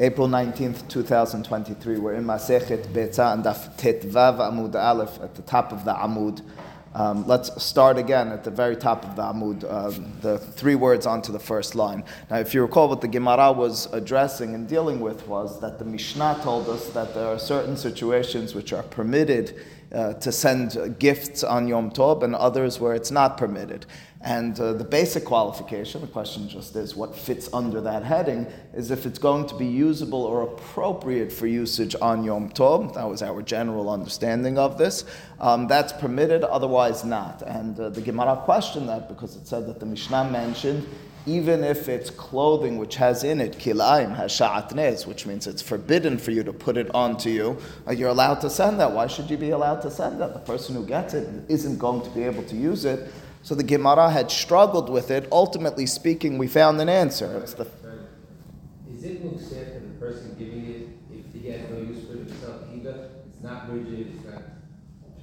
April 19th, 2023. We're in Masechet Beitza and Daf Tetvav Amud Aleph at the top of the Amud. Um, let's start again at the very top of the Amud, um, the three words onto the first line. Now, if you recall, what the Gemara was addressing and dealing with was that the Mishnah told us that there are certain situations which are permitted uh, to send gifts on Yom Tov and others where it's not permitted. And uh, the basic qualification, the question just is what fits under that heading, is if it's going to be usable or appropriate for usage on Yom Tov. That was our general understanding of this. Um, that's permitted, otherwise not. And uh, the Gemara questioned that because it said that the Mishnah mentioned even if it's clothing which has in it kilaim, has sha'atnez, which means it's forbidden for you to put it onto you, uh, you're allowed to send that. Why should you be allowed to send that? The person who gets it isn't going to be able to use it. So the Gemara had struggled with it. Ultimately speaking, we found an answer. It's the is it mukseh for the person giving it if he has no use for it himself either? It's not rigid, it's not,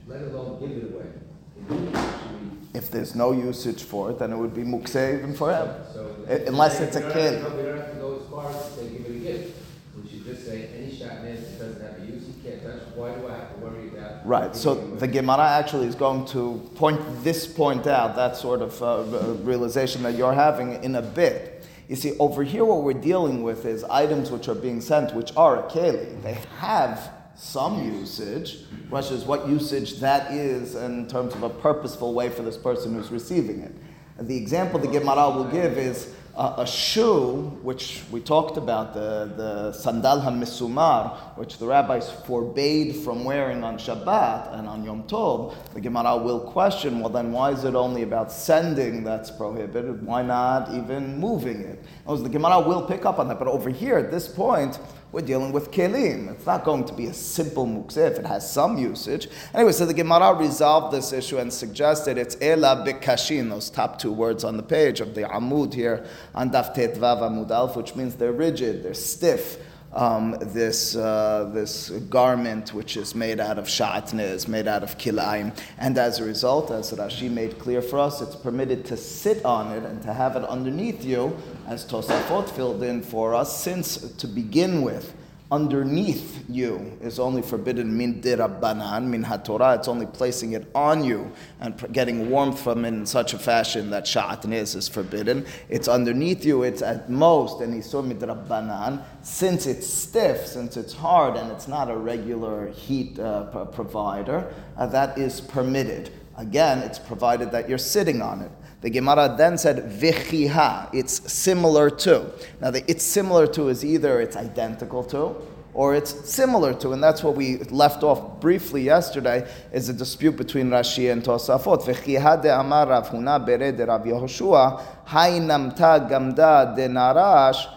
let alone give it away. If there's no usage for it, then it would be mukseh even for him. So, Unless it's a kid. We don't have to go as far as say give it a gift. We should just say any that doesn't have a use, you can't touch. Why do I have to worry about? Right. So the Gemara actually is going to point this point out, that sort of uh, realization that you're having in a bit. You see, over here, what we're dealing with is items which are being sent, which are a keli. They have some usage. The question is what usage that is in terms of a purposeful way for this person who's receiving it. The example the Gemara will give is uh, a shoe, which we talked about, the, the sandal ha-misumar, which the rabbis forbade from wearing on Shabbat and on Yom Tov, the Gemara will question, well then why is it only about sending that's prohibited? Why not even moving it? the Gemara will pick up on that, but over here at this point, we're dealing with kelim. It's not going to be a simple mukseh. It has some usage. Anyway, so the Gemara resolved this issue and suggested it's ela bekashin, those top two words on the page of the amud here on daf vav amud alf, which means they're rigid, they're stiff um, this, uh, this garment which is made out of shatnez, made out of kilaim. And as a result, as Rashi made clear for us, it's permitted to sit on it and to have it underneath you, as Tosafot filled in for us, since to begin with, underneath you is only forbidden min dirabbanan, min hatorah. It's only placing it on you and getting warmth from it in such a fashion that sha'atniz is forbidden. It's underneath you, it's at most an isur midrabbanan. Since it's stiff, since it's hard, and it's not a regular heat uh, provider, uh, that is permitted. Again, it's provided that you're sitting on it. The Gemara then said vichiha. It's similar to. Now, the it's similar to is either it's identical to or it's similar to, and that's what we left off briefly yesterday, is a dispute between Rashi and Tosafot. V'chiha de amar Rav Huna bere de Rav Yehoshua, hainamta gamda de narash.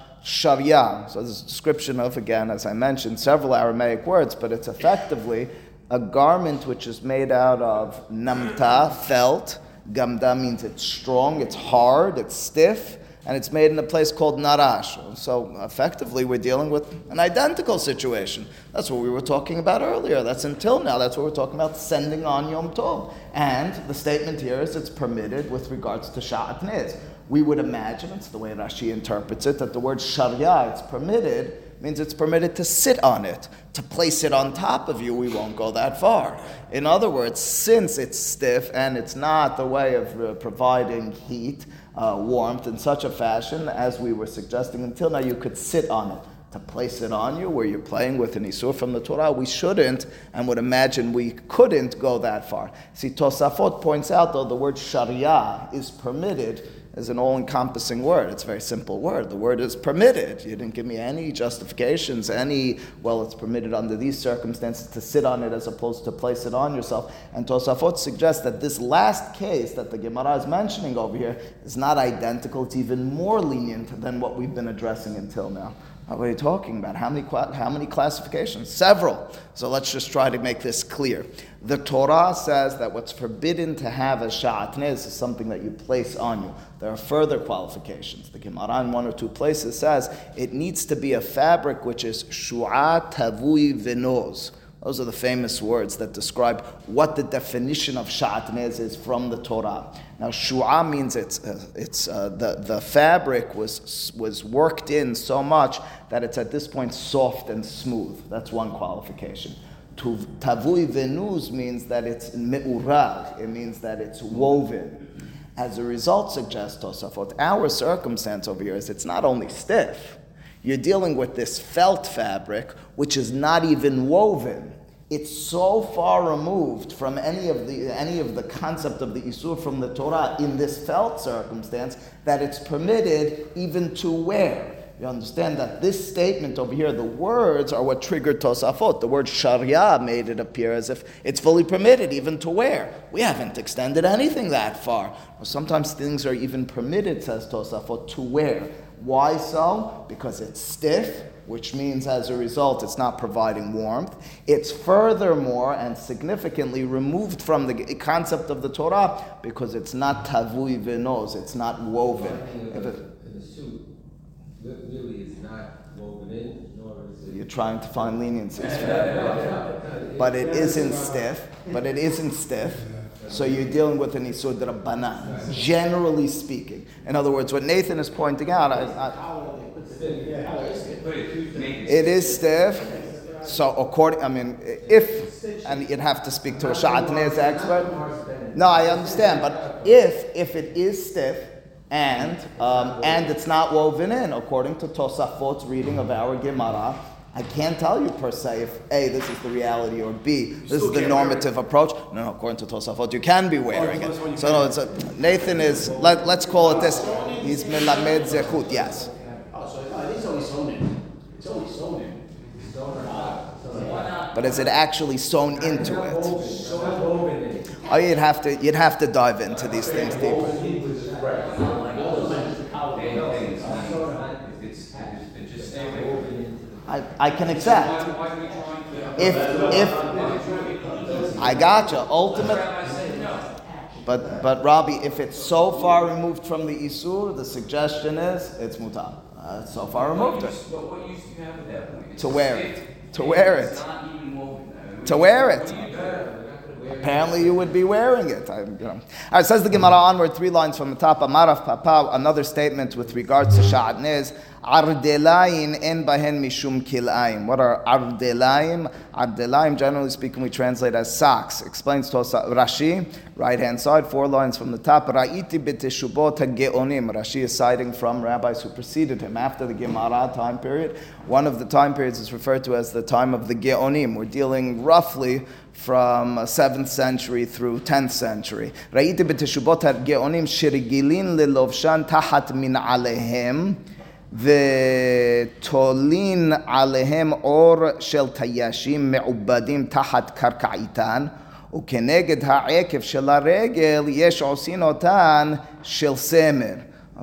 So this description of, again, as I mentioned, several Aramaic words, but it's effectively a garment which is made out of namta, felt, Gamda means it's strong, it's hard, it's stiff, and it's made in a place called Narash. So effectively, we're dealing with an identical situation. That's what we were talking about earlier. That's until now. That's what we're talking about sending on Yom Tov. And the statement here is it's permitted with regards to Sha'at We would imagine, it's the way Rashi interprets it, that the word Sharia, it's permitted means it's permitted to sit on it. To place it on top of you, we won't go that far. In other words, since it's stiff and it's not the way of uh, providing heat, uh, warmth in such a fashion as we were suggesting until now, you could sit on it. To place it on you where you're playing with an Isur from the Torah, we shouldn't and would imagine we couldn't go that far. See, Tosafot points out though the word Sharia is permitted is an all-encompassing word. It's a very simple word. The word is permitted. You didn't give me any justifications, any, well, it's permitted under these circumstances to sit on it as opposed to place it on yourself. And Tosafot suggests that this last case that the Gemara is mentioning over here is not identical. It's even more lenient than what we've been addressing until now. What are you talking about? How many, how many classifications? Several. So let's just try to make this clear. The Torah says that what's forbidden to have as sha'atnez is something that you place on you. There are further qualifications. The Gemara in one or two places says it needs to be a fabric which is shu'a tavui venoz. Those are the famous words that describe what the definition of shatnez is from the Torah. Now, shu'ah means it's, uh, it's uh, the, the fabric was, was worked in so much that it's at this point soft and smooth. That's one qualification. Tavui venuz means that it's me'urag, it means that it's woven. As a result, suggests Tosafot, our circumstance over here is it's not only stiff, you're dealing with this felt fabric, which is not even woven. It's so far removed from any of the any of the concept of the isur from the Torah in this felt circumstance that it's permitted even to wear. You understand that this statement over here, the words are what triggered Tosafot. The word Sharia made it appear as if it's fully permitted even to wear. We haven't extended anything that far. sometimes things are even permitted, says Tosafot, to wear. Why so? Because it's stiff, which means as a result it's not providing warmth. It's furthermore and significantly removed from the concept of the Torah because it's not tavui venos, it's not woven really is not woven in, nor is it. You're trying to find leniencies But it isn't stiff. But it isn't stiff. So you're dealing with an isur rabbanan, generally speaking. In other words, what Nathan is pointing out, I, I, it is stiff. So according, I mean, if and you'd have to speak to a shatnez expert. No, I understand, but if if it is stiff, and um, and it's not woven in according to Tosafot's reading of our Gemara. I can't tell you per se if A, this is the reality, or B, this is the normative approach. No, no, according to Tosafot, you can be wearing it. So no, it's a, Nathan is, let, let's call it this, he's melamed zechut, yes. Oh, so it's only sewn in. It's only sewn in. But is it actually sewn into it? Oh, you'd have to, you'd have to dive into these things deeper. I, I can accept. If if I gotcha, ultimate. But but Robbie, if it's so far removed from the isur, the suggestion is it's mutar. Uh, so far removed it. To wear it. To wear it. To wear it. Apparently, you would be wearing it. I, you know. All right, says the Gemara onward, three lines from the top. Amaraf Papa, another statement with regards to Sha'atnez. Ardelaim en bahen mishum kilaim. What are ardelaim? Ardelaim, generally speaking, we translate as socks. Explains to us uh, Rashi, right hand side, four lines from the top. Ra'iti b'teshubot geonim. Rashi is citing from rabbis who preceded him after the Gemara time period. One of the time periods is referred to as the time of the geonim. We're dealing roughly from 7th century through 10th century. ראיתי בתשובות הגאונים שרגילים ללובשן תחת מנעליהם ותולין עליהם אור של טיישים מעובדים תחת קרקעיתן וכנגד העקב של הרגל יש עושים אותן של סמר.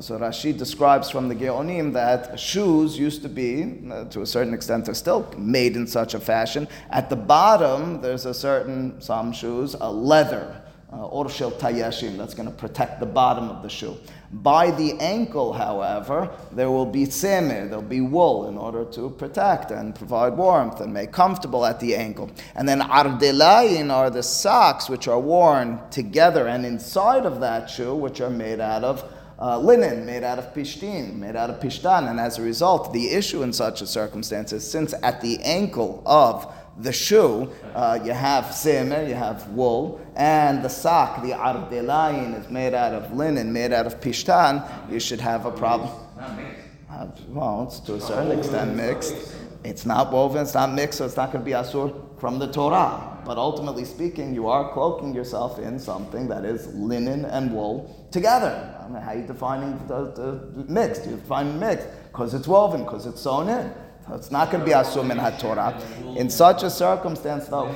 So Rashi describes from the Geonim that shoes used to be, uh, to a certain extent, they're still made in such a fashion. At the bottom, there's a certain, some shoes, a leather, uh, or shel tayashim, that's going to protect the bottom of the shoe. By the ankle, however, there will be semir, there'll be wool in order to protect and provide warmth and make comfortable at the ankle. And then ardelayin are the socks which are worn together and inside of that shoe, which are made out of uh, linen made out of pishtin, made out of pishtan, and as a result, the issue in such a circumstance is since at the ankle of the shoe, uh, you have semer, you have wool, and the sock, the ardelain, is made out of linen, made out of pishtan, you should have a problem. Uh, well, it's to a certain extent mixed. It's not woven, it's not mixed, so it's not going to be asur from the Torah. But ultimately speaking, you are cloaking yourself in something that is linen and wool together. I mean, how are you defining the, the mixed? You define mixed because it's woven, because it's sewn in. So it's not going to be asur min Torah. In such a circumstance, though.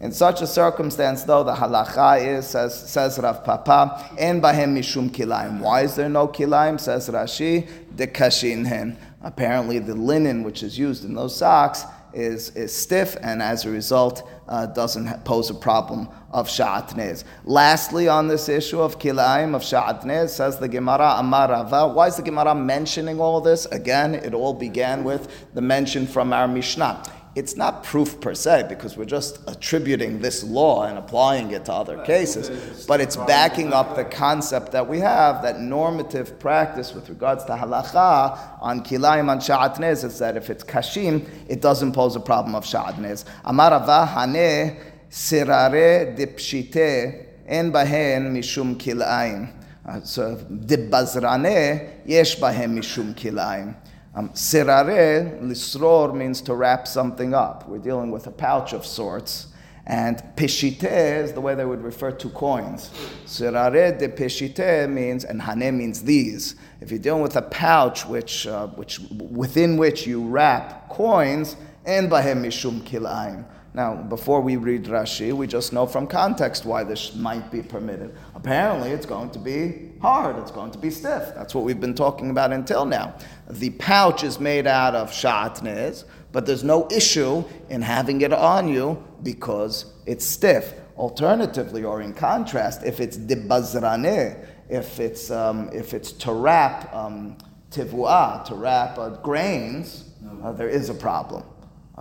In such a circumstance, though, the halacha is, says, says Rav Papa, en bahem mishum kilaim. Why is there no kilaim? Says Rashi, de kashin hen. Apparently, the linen which is used in those socks is, is stiff and as a result uh, doesn't pose a problem of sha'atnez. Lastly, on this issue of kilaim, of sha'atnez, says the Gemara Amarava. Why is the Gemara mentioning all this? Again, it all began with the mention from our Mishnah. It's not proof per se because we're just attributing this law and applying it to other cases, but it's backing up the concept that we have that normative practice with regards to halacha on kilayim on sha'atnez is that if it's kashim, it doesn't pose a problem of sha'atnez. Amar Rava hane sirare dipshite en bahen mishum kilayim. Uh, so dibazrane yesh bahem mishum kilayim. Um, sirare, lisror means to wrap something up. We're dealing with a pouch of sorts. And peshite is the way they would refer to coins. Serare de peshite means, and hane means these. If you're dealing with a pouch which, uh, which, within which you wrap coins, and bahem mishum kilaim. Now, before we read Rashi, we just know from context why this might be permitted. Apparently, it's going to be hard, it's going to be stiff. That's what we've been talking about until now. The pouch is made out of shatnez, but there's no issue in having it on you because it's stiff. Alternatively, or in contrast, if it's dibazrane, if it's, um, if it's to wrap um, tivua, to wrap uh, grains, uh, there is a problem.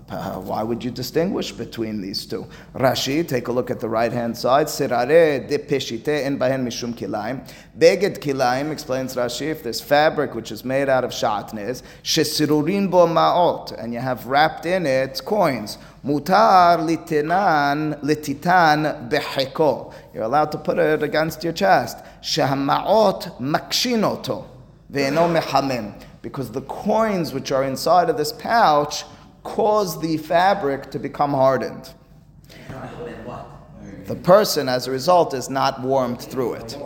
Uh, why would you distinguish between these two? Rashi, take a look at the right hand side. Sirare de peshite en bahen mishum kilaim. Beged kilaim, explains Rashi, if there's fabric which is made out of shatnez, shesirurin bo ma'ot, and you have wrapped in it coins. Mutar litinan lititan beheko. You're allowed to put it against your chest. Shehama'ot makshinoto. Ve'eno mehamim. Because the coins which are inside of this pouch cause the fabric to become hardened. The person, as a result, is not warmed through it.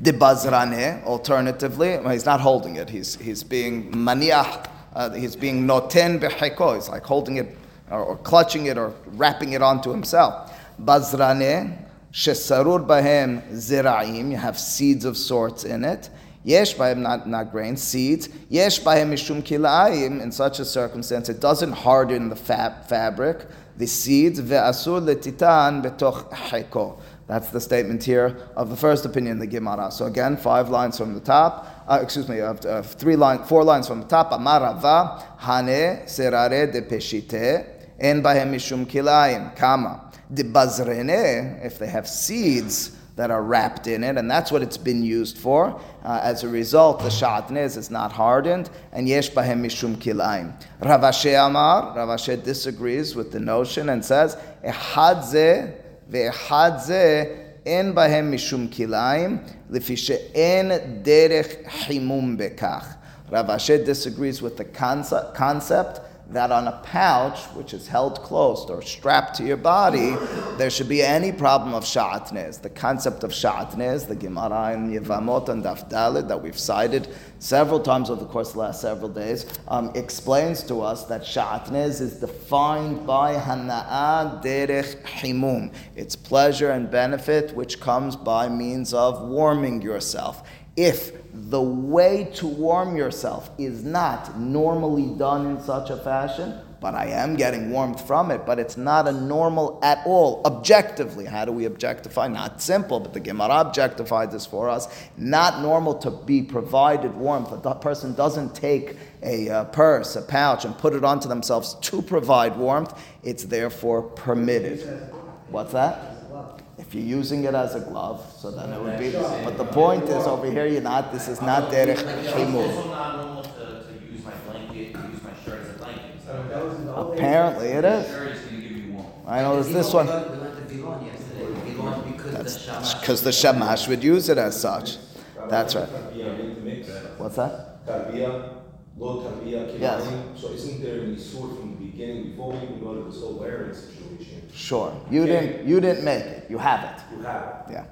The bazrane, alternatively, he's not holding it. He's, he's being maniach, uh, he's being noten beheko. He's like holding it or, or, clutching it or wrapping it onto himself. Bazrane, shesarur bahem ziraim, you have seeds of sorts in it. Yesh b'hem not, not grains, seeds. Yesh b'hem mishum kilaim. In such a circumstance, it doesn't harden the fab, fabric. The seeds ve'asur letitan betoch heko. That's the statement here of the first opinion, the Gemara. So again, five lines from the top. Uh, excuse me, uh, three line, four lines from the top. Amarava hane serare de peshite en bahem mishum kilaim. Kama de bazrene. If they have seeds that are wrapped in it, and that's what it's been used for. Uh, as a result, the shatnez is not hardened, and yesh bahem mishum kilaim. Rav Amar, Rav disagrees with the notion and says, Ehad ze ve'ehad ze en bahem mishum kilaim, lefi en derech himum bekach. Rav Ashi disagrees with the concept that on a pouch, which is held closed or strapped to your body, there should be any problem of sha'atnez. The concept of sha'atnez, the Gemara in Yevamot and Daf Dalit that we've cited several times over the course of the last several days, um, explains to us that sha'atnez is defined by hana'a derech himum. It's pleasure and benefit which comes by means of warming yourself. If the way to warm yourself is not normally done in such a fashion, but I am getting warmth from it, but it's not a normal at all, objectively. How do we objectify? Not simple, but the Gemara objectified this for us. Not normal to be provided warmth. A person doesn't take a uh, purse, a pouch, and put it onto themselves to provide warmth. It's therefore permitted. What's that? If you're using it as a glove, so then it would be. But the point is, over here, you're not. This is not derech himum. Apparently, it is. I know it's this one. That's because the shamash would use it as such. That's right. What's that? Yes. So isn't there any sort from the beginning before we even go to this whole wearing situation? Sure. You didn't. You didn't make it. You have it. You have it. Yeah.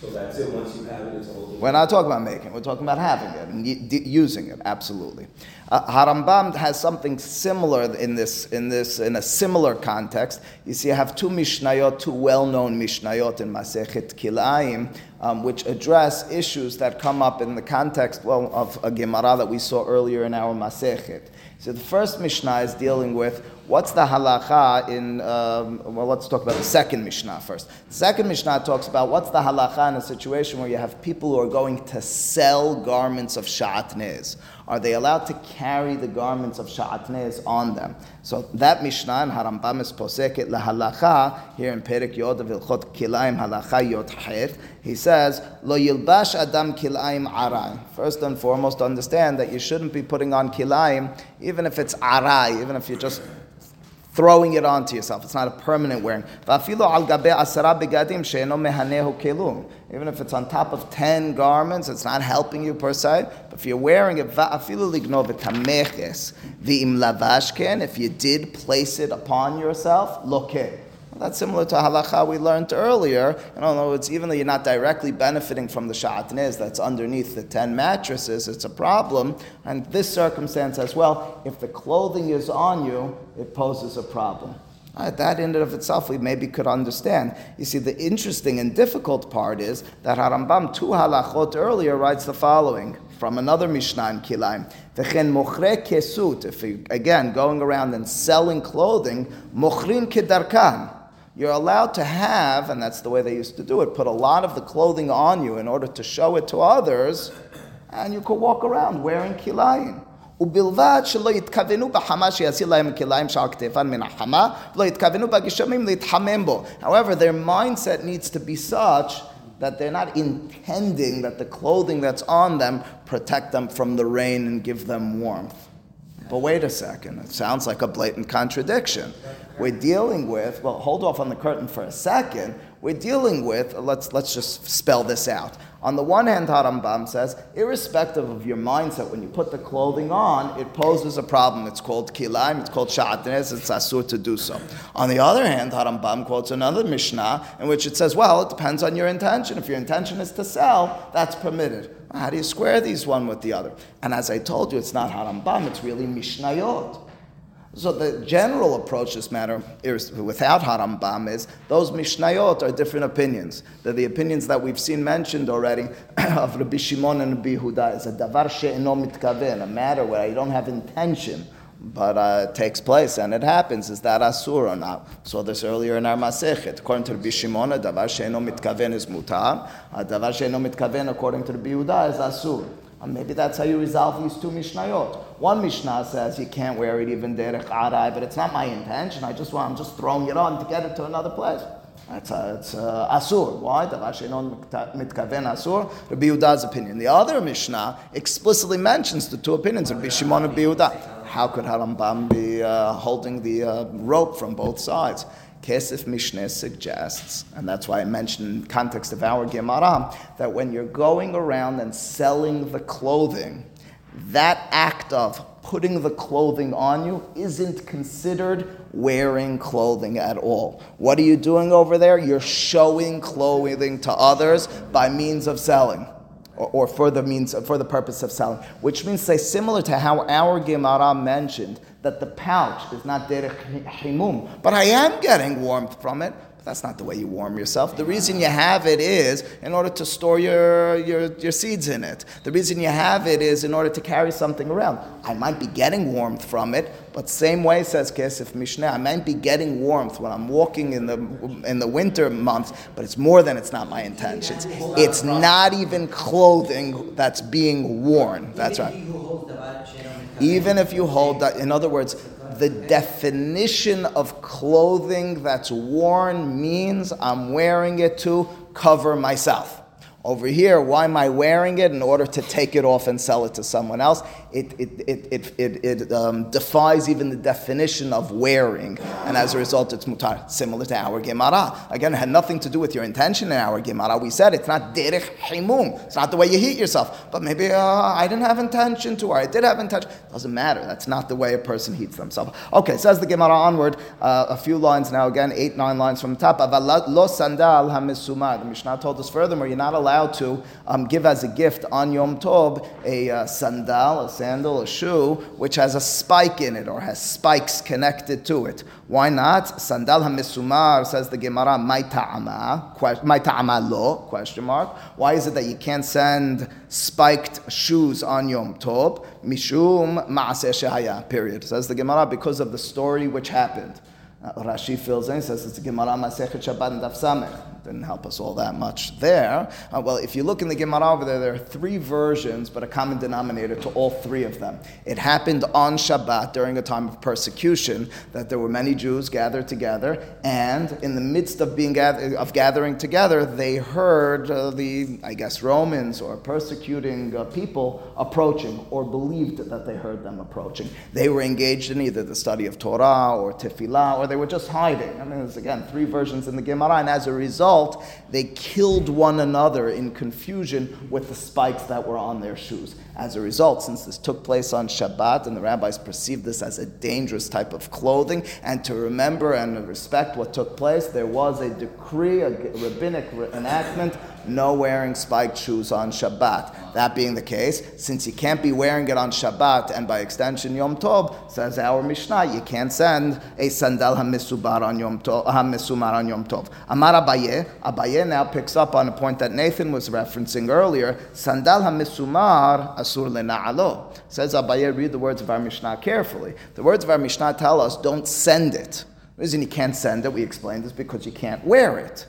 So that's it. Once you have it, it's all. We're not talking about making. We're talking about having it and using it. Absolutely. Uh, Harambam has something similar in this. In this, in a similar context, you see, I have two mishnayot, two well-known mishnayot in Masechet Kilaim, um, which address issues that come up in the context well, of a Gemara that we saw earlier in our Masechet. So the first Mishnah is dealing with what's the halacha in, um, well, let's talk about the second Mishnah first. The second Mishnah talks about what's the halacha in a situation where you have people who are going to sell garments of shatnez. Are they allowed to carry the garments of Sha'atnez on them? So that Mishnah in Harambam is poseket lahalacha here in Perik Yod of Hilchot Kilaim Halacha Yod Het. He says lo yilbash adam kilaim arai. First and foremost, understand that you shouldn't be putting on kilaim even if it's arai, even if you're just throwing it onto yourself. It's not a permanent wearing. Even if it's on top of 10 garments, it's not helping you per se. But if you're wearing it, if you did place it upon yourself, look it. That's similar to halacha we learned earlier. In other words, even though you're not directly benefiting from the shatnez that's underneath the 10 mattresses, it's a problem. And this circumstance as well, if the clothing is on you, it poses a problem. Right, that in and of itself we maybe could understand. You see, the interesting and difficult part is that Harambam two halachot earlier writes the following from another Mishnah in Kilaim. V'chen mochre kesut. If you, again going around and selling clothing, mochrin kedarkan you're allowed to have, and that's the way they used to do it, put a lot of the clothing on you in order to show it to others, and you could walk around wearing kilayim. ובלבד שלא יתכוונו בחמה שיעשי להם כליים שעל כתפן מן החמה, ולא יתכוונו בגשמים להתחמם בו. However, their mindset needs to be such that they're not intending that the clothing that's on them protect them from the rain and give them warmth. But wait a second, it sounds like a blatant contradiction. We're dealing with, well, hold off on the curtain for a second. We're dealing with, let's, let's just spell this out. On the one hand, Harambam says, irrespective of your mindset, when you put the clothing on, it poses a problem. It's called kilaim, it's called sha'atnes, it's asur to do so. On the other hand, Harambam quotes another Mishnah in which it says, well, it depends on your intention. If your intention is to sell, that's permitted. How do you square these one with the other? And as I told you, it's not Harambam, it's really Mishnayot. So the general approach to this matter, is, without Harambam, is those Mishnayot are different opinions. They're the opinions that we've seen mentioned already of Rabbi Shimon and Rabbi Huda. It's a davar she'eno mitkaven, a matter where I don't have intention but uh, it takes place and it happens. Is that asur or not? So this earlier in our Masechet. According to Rabbi Shimon, a davar she'eno mitkaven is mutar. A davar she'eno mitkaven, according to Rabbi Yehuda, is asur. And maybe that's how you resolve these two Mishnayot. One Mishnah says you can't wear it even derech arai, but it's not my intention. I just want, I'm just throwing it on to get it to another place. It's, uh, it's uh, asur. Why? Davar she'enon mitkaven asur. Rabbi Yehuda's opinion. The other Mishnah explicitly mentions the two opinions of Rabbi Shimon and Rabbi Yehuda how could Harambam be uh, holding the uh, rope from both sides? Kesef Mishneh suggests, and that's why I mentioned in context of our Gemara, that when you're going around and selling the clothing, that act of putting the clothing on you isn't considered wearing clothing at all. What are you doing over there? You're showing clothing to others by means of selling or, or for the means for the purpose of selling, which means say similar to how our Gemara mentioned that the pouch is not derech himum, but I am getting warmth from it. But that's not the way you warm yourself. The reason you have it is in order to store your, your, your seeds in it. The reason you have it is in order to carry something around. I might be getting warmth from it, but same way says Kesef Mishneh, I might be getting warmth when I'm walking in the in the winter months, but it's more than it's not my intentions. It's not even clothing that's being worn. That's right. Even if you hold that, in other words, the definition of clothing that's worn means I'm wearing it to cover myself. Over here, why am I wearing it? In order to take it off and sell it to someone else. It, it, it, it, it, it um, defies even the definition of wearing, and as a result, it's mutar, similar to our Gemara. Again, it had nothing to do with your intention in our Gemara. We said it's not derech himum, it's not the way you heat yourself. But maybe uh, I didn't have intention to, or I did have intention. Doesn't matter. That's not the way a person heats themselves. Okay, says the Gemara onward, uh, a few lines now, again, eight, nine lines from the top. Lo sandal. The Mishnah told us furthermore, you're not allowed allowed to um, give as a gift on Yom Tov a uh, sandal, a sandal, a shoe, which has a spike in it or has spikes connected to it. Why not? Sandal hamisumar says the Gemara, my ta'ama, ta'ama lo, question mark. Why is it that you can't send spiked shoes on Yom Tov? Mishum ma'aseh shehaya, period. Says the Gemara, because of the story which happened. Uh, Rashi fills in, says it's Gemara Masechet Shabbat and Daf Samech. Didn't help us all that much there. Uh, well, if you look in the Gemara over there, there are three versions, but a common denominator to all three of them. It happened on Shabbat during a time of persecution that there were many Jews gathered together, and in the midst of being gather- of gathering together, they heard uh, the, I guess, Romans or persecuting uh, people approaching, or believed that they heard them approaching. They were engaged in either the study of Torah or Tefillah, or they were just hiding. I mean, there's again three versions in the Gemara, and as a result, they killed one another in confusion with the spikes that were on their shoes. As a result, since this took place on Shabbat, and the rabbis perceived this as a dangerous type of clothing, and to remember and respect what took place, there was a decree, a rabbinic enactment no wearing spiked shoes on Shabbat. That being the case, since you can't be wearing it on Shabbat and by extension Yom Tov, says our Mishnah, you can't send a sandal hamisubar on Yom Tov, hamisumar on Yom Tov. Amar Abaye, Abaye now picks up on a point that Nathan was referencing earlier. Sandal hamisumar asur lena'alo. Says Abaye, read the words of our Mishnah carefully. The words of our Mishnah tell us don't send it. The reason you can't send it, we explained, is because you can't wear it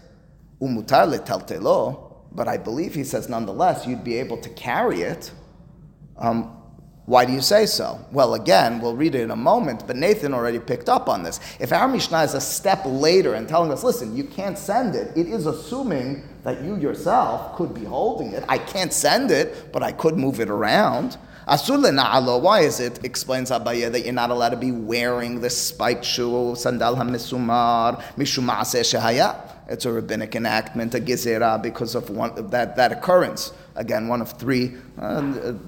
umutar letaltelo, but I believe he says nonetheless you'd be able to carry it. Um, why do you say so? Well, again, we'll read it in a moment, but Nathan already picked up on this. If our Mishnah is a step later and telling us, listen, you can't send it, it is assuming that you yourself could be holding it. I can't send it, but I could move it around. Asur why is it, explains Abaye, that you're not allowed to be wearing the spiked shoe, sandal ha-misumar, mishum shehaya? It's a rabbinic enactment, a gezerah, because of one that, that occurrence. Again, one of three uh,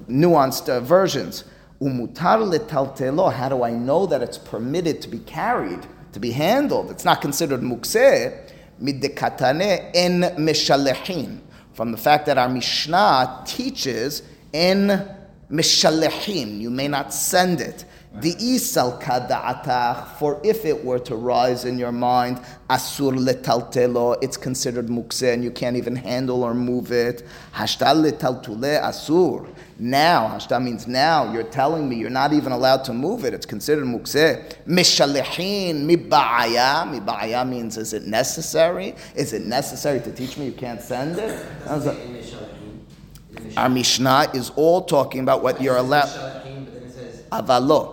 nuanced uh, versions. Umutar letaltelo, how do I know that it's permitted to be carried, to be handled? It's not considered mukseh. Middekatane en mishalechin. From the fact that our Mishnah teaches en mishalechin, you may not send it. The isal kada'atach, for if it were to rise in your mind, asur letaltelo, it's considered mukse and you can't even handle or move it. Hashtal letaltule asur. Now, hashta means now, you're telling me you're not even allowed to move it. It's considered mukse. Mishalehin mibaya. Mibaya means is it necessary? Is it necessary to teach me you can't send it? Our Mishnah is all talking about what you're allowed. Avalo.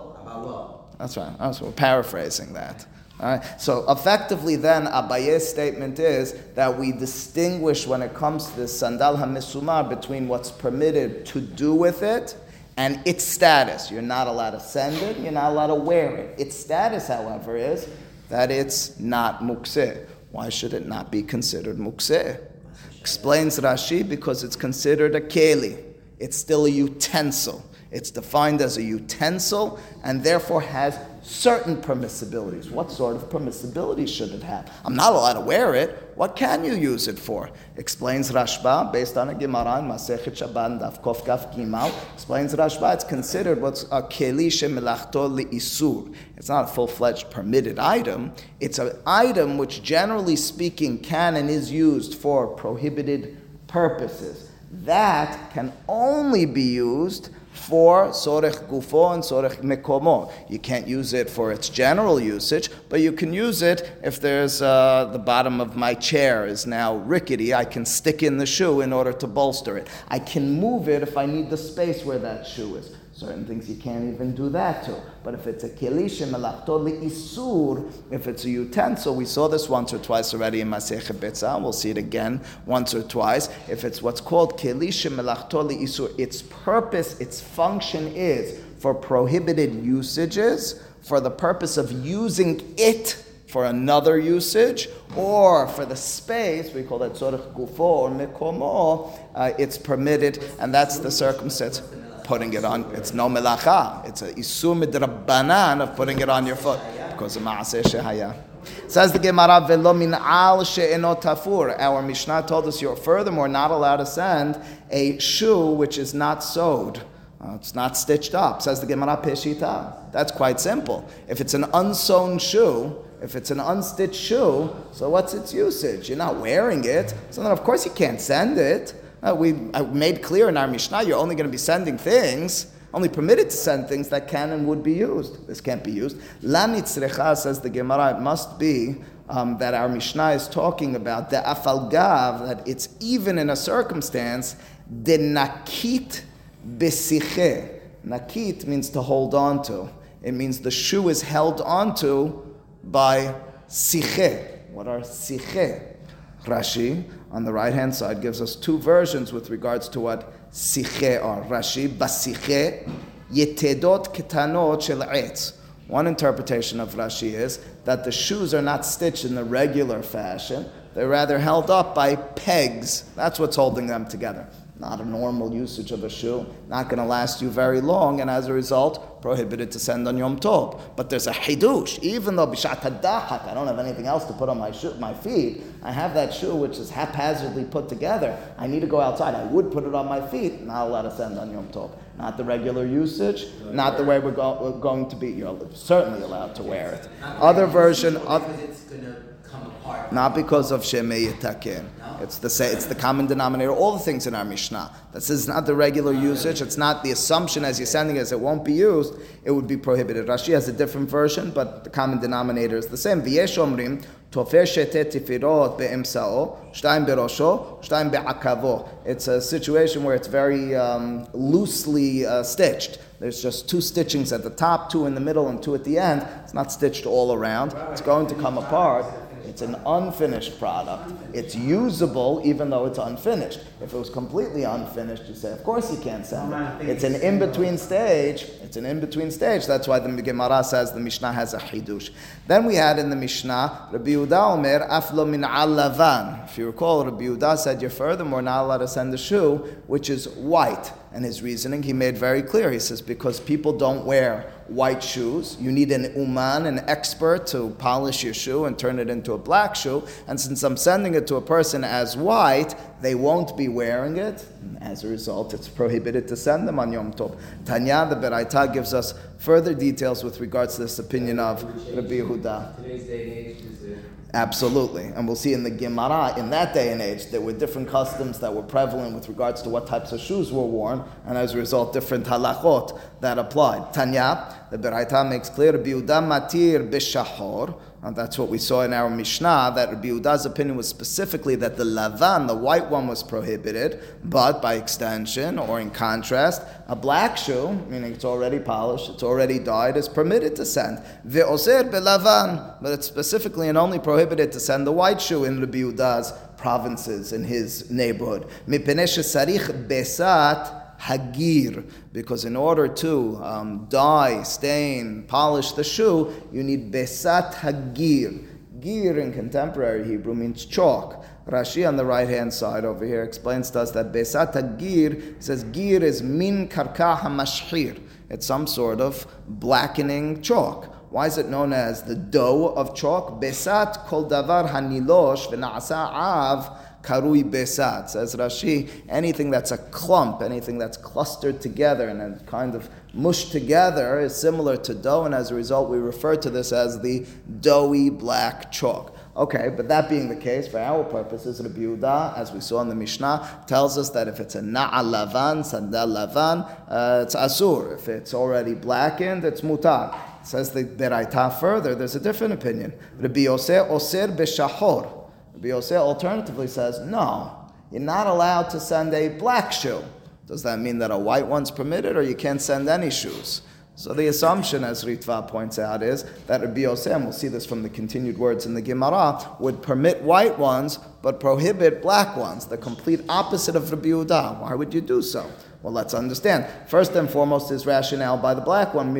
That's right. That's, we're paraphrasing that. All right. So effectively, then Abaye's statement is that we distinguish when it comes to the sandal hamisumar between what's permitted to do with it and its status. You're not allowed to send it. You're not allowed to wear it. Its status, however, is that it's not mukseh. Why should it not be considered mukseh? Explains Rashi because it's considered a keli. It's still a utensil. It's defined as a utensil and therefore has certain permissibilities. What sort of permissibility should it have? I'm not allowed to wear it. What can you use it for? Explains Rashba, based on a Gemara in Masechet Shabbat Daf Kof Kaf Gimal. Explains Rashba, it's considered what's a keli shemelachto isur. It's not a full-fledged permitted item. It's an item which, generally speaking, can and is used for prohibited purposes. That can only be used for sorech gufo and sorech mekomo. You can't use it for its general usage, but you can use it if there's uh, the bottom of my chair is now rickety. I can stick in the shoe in order to bolster it. I can move it if I need the space where that shoe is. Certain things you can't even do that to. But if it's a keli shemelachto isur, if it's a utensil, we saw this once or twice already in Masechet Betzah. We'll see it again once or twice. If it's what's called keli shemelachto isur, its purpose, its function is for prohibited usages, for the purpose of using it for another usage, or for the space, we call that tzorich gufo or mekomo, uh, it's permitted, and that's the circumstance putting it on. It's no melacha. It's a isur midrabanan of putting it on your foot because of maaseh shehaya. Says the Gemara, "Velo min al she'eno tafur." Our Mishnah told us you're furthermore not allowed to send a shoe which is not sewed. Uh, it's not stitched up. Says the Gemara Peshita. That's quite simple. If it's an unsewn shoe, if it's an unstitched shoe, so what's its usage? You're not wearing it, so then of course you can't send it. Uh, we made clear in our Mishnah you're only going to be sending things only permitted to send things that can and would be used. This can't be used. Lanitzrecha says the Gemara, it must be um, that our Mishnah is talking about the afalgav, that it's even in a circumstance, the nakit besiche. Nakit means to hold on to. It means the shoe is held onto by siche. What are siche? Rashi, on the right hand side, gives us two versions with regards to what siche are. Rashi, basiche, yetedot ketanot shel etz. One interpretation of Rashi is that the shoes are not stitched in the regular fashion, they're rather held up by pegs. That's what's holding them together not a normal usage of a shoe, not going to last you very long, and as a result, prohibited to send on Yom Tov. But there's a hidush, even though bishat hadahat, I don't have anything else to put on my shoe, my feet. I have that shoe which is haphazardly put together. I need to go outside. I would put it on my feet. Not allowed to send on Yom Tov. Not the regular usage. Not the way we're, go, we're going to be. You're certainly allowed to wear it. Other version. Not because of Shemei Yitakin. It's the it's the common denominator. All the things in our Mishnah. This is not the regular usage. It's not the assumption as you're sending it, it won't be used. It would be prohibited. Rashi has a different version, but the common denominator is the same. V'yesh omrim shetet tifirot be'emsao shtayim berosho shtayim be'akavo. It's a situation where it's very um, loosely uh, stitched. There's just two stitchings at the top, two in the middle, and two at the end. It's not stitched all around. It's going to come apart. It's an unfinished product. It's usable even though it's unfinished. If it was completely unfinished, you say, of course you can't send it. It's an in between stage. It's an in between stage. That's why the Gemara says the Mishnah has a hidush. Then we had in the Mishnah, Rabbi Yehuda Omer, aflo min alavan. If you recall, Rabbi Yehuda said you're furthermore not allowed to send a shoe which is white. And his reasoning, he made very clear. He says, because people don't wear white shoes, you need an uman, an expert, to polish your shoe and turn it into a black shoe. And since I'm sending it to a person as white, they won't be wearing it. And as a result, it's prohibited to send them on Yom Tov. Tanya, the Beraita, gives us further details with regards to this opinion of Rabbi Yehuda. Absolutely. And we'll see in the Gemara, in that day and age, there were different customs that were prevalent with regards to what types of shoes were worn, and as a result, different halachot that applied. Tanya, the Beraita makes clear, Biuda matir bishahor, and that's what we saw in our Mishnah, that Rabbi Yehuda's opinion was specifically that the lavan, the white one, was prohibited, but by extension, or in contrast, a black shoe, meaning it's already polished, it's already dyed, is permitted to send. Ve'oser belavan, but it's specifically and only prohibited to send the white shoe in Rabbi Yehuda's provinces, in his neighborhood. sarich besat hagir, because in order to um, dye, stain, polish the shoe, you need besat hagir. Gir in contemporary Hebrew means chalk. Rashi on the right hand side over here explains to us that besat hagir says gir is min karka hamashhir. It's some sort of blackening chalk. Why is it known as the dough of chalk? Besat kol davar hanilosh v'na'asa av karui besat. Says Rashi, anything that's a clump, anything that's clustered together and then kind of mushed together is similar to dough, and as a result, we refer to this as the doughy black chalk. Okay, but that being the case, for our purposes, Rabbi Yehuda, as we saw in the Mishnah, tells us that if it's a na'al lavan, sandal lavan, uh, it's asur. If it's already blackened, it's mutar. Says the Beraita further, there's a different opinion. Rabbi Yosef oser b'shahor. Rabbi alternatively says, no, you're not allowed to send a black shoe. Does that mean that a white one's permitted or you can't send any shoes? So the assumption, as Ritva points out, is that Rabbi Yosef, we'll see this from the continued words in the Gemara, would permit white ones but prohibit black ones, the complete opposite of Rabbi Yehuda. Why would you do so? Well, let's understand. First and foremost, his rationale by the black one,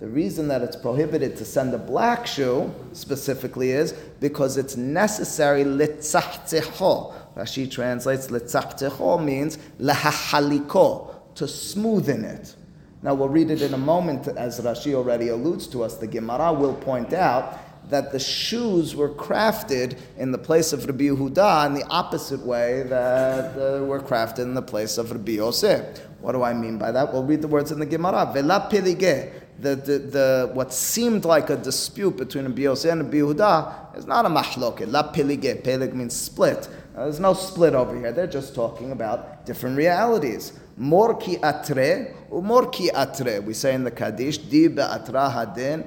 the reason that it's prohibited to send a black shoe specifically is because it's necessary litzahtiho. Rashi translates litzahtiho means lahahaliko, to smoothen it. Now we'll read it in a moment, as Rashi already alludes to us. The Gemara will point out that the shoes were crafted in the place of Rabbi Yehuda in the opposite way that uh, were crafted in the place of Rabbi Yosef. What do I mean by that? We'll read the words in the Gemara. Vela the, the, the, what seemed like a dispute between a Yosef and a Yehuda is not a mahloket. La pilige. Pelig means split. Uh, there's no split over here. They're just talking about different realities. Mor ki atre, umor ki atre. We say in the Kaddish, di be'atra hadin,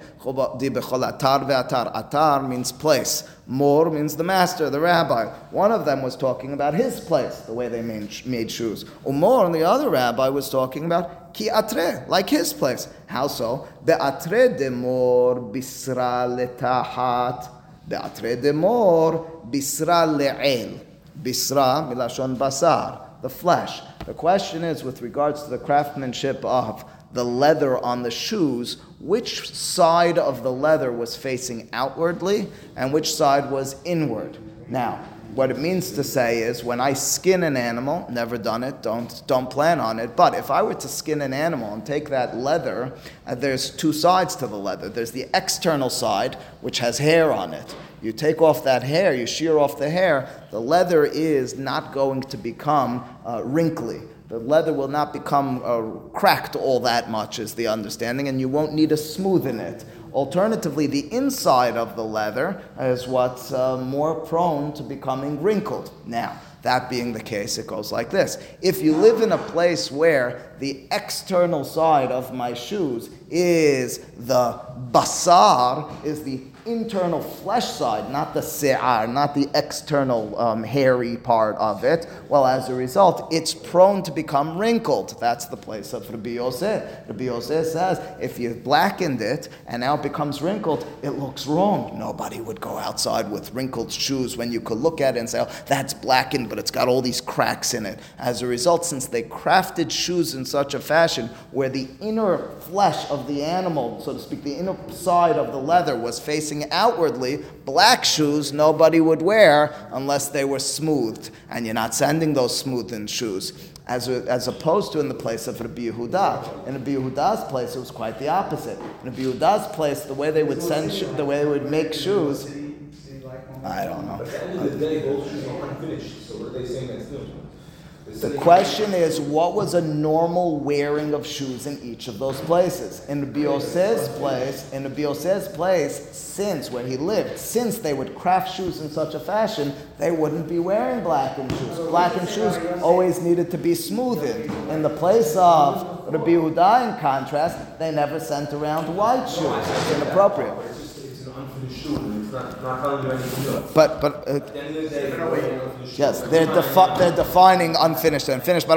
di bechol atar ve'atar. Atar means place. Mor means the master, the rabbi. One of them was talking about his place, the way they made, made shoes. And the other rabbi, was talking about ki atre, like his place. How so? Be'atre de mor bisra letahat. Be'atre de mor bisra le'el. Bisra milashon basar, the flesh. The question is, with regards to the craftsmanship of the leather on the shoes, which side of the leather was facing outwardly and which side was inward? Now, what it means to say is when I skin an animal, never done it, don't, don't plan on it, but if I were to skin an animal and take that leather, uh, there's two sides to the leather. There's the external side, which has hair on it. You take off that hair, you shear off the hair, the leather is not going to become uh, wrinkly. The leather will not become uh, cracked all that much, is the understanding, and you won't need to smoothen it. Alternatively, the inside of the leather is what's uh, more prone to becoming wrinkled. Now, that being the case, it goes like this. If you live in a place where the external side of my shoes is the basar, is the internal flesh side, not the se'ar, not the external um, hairy part of it, well, as a result, it's prone to become wrinkled. That's the place of Rabbi Yosef. Rabbi Yosef says if you blackened it and now it becomes wrinkled, it looks wrong. Nobody would go outside with wrinkled shoes when you could look at it and say, oh, that's blackened, but it's got all these cracks in it. As a result, since they crafted shoes in such a fashion where the inner flesh of the animal, so to speak, the inner side of the leather was facing outwardly, black shoes nobody would wear unless they were smoothed. And you're not sending those smoothened shoes. As, as opposed to in the place of Rabbi Yehuda. In Rabbi Yehuda's place, it was quite the opposite. In Rabbi Yehuda's place, the way they would send, sho- the way they would make shoes, I don't know. At the end of the day, shoes are unfinished, so what are they saying that's? The question is, what was a normal wearing of shoes in each of those places? In Rabbi Yosef's place, in Rabbi Yosef's place, since where he lived, since they would craft shoes in such a fashion, they wouldn't be wearing blackened shoes. Blackened shoes always needed to be smoothed. In the place of Rabbi Yehuda, in contrast, they never sent around white shoes. It's inappropriate. But but uh, yes, they're, defi- they're defining unfinished and finished.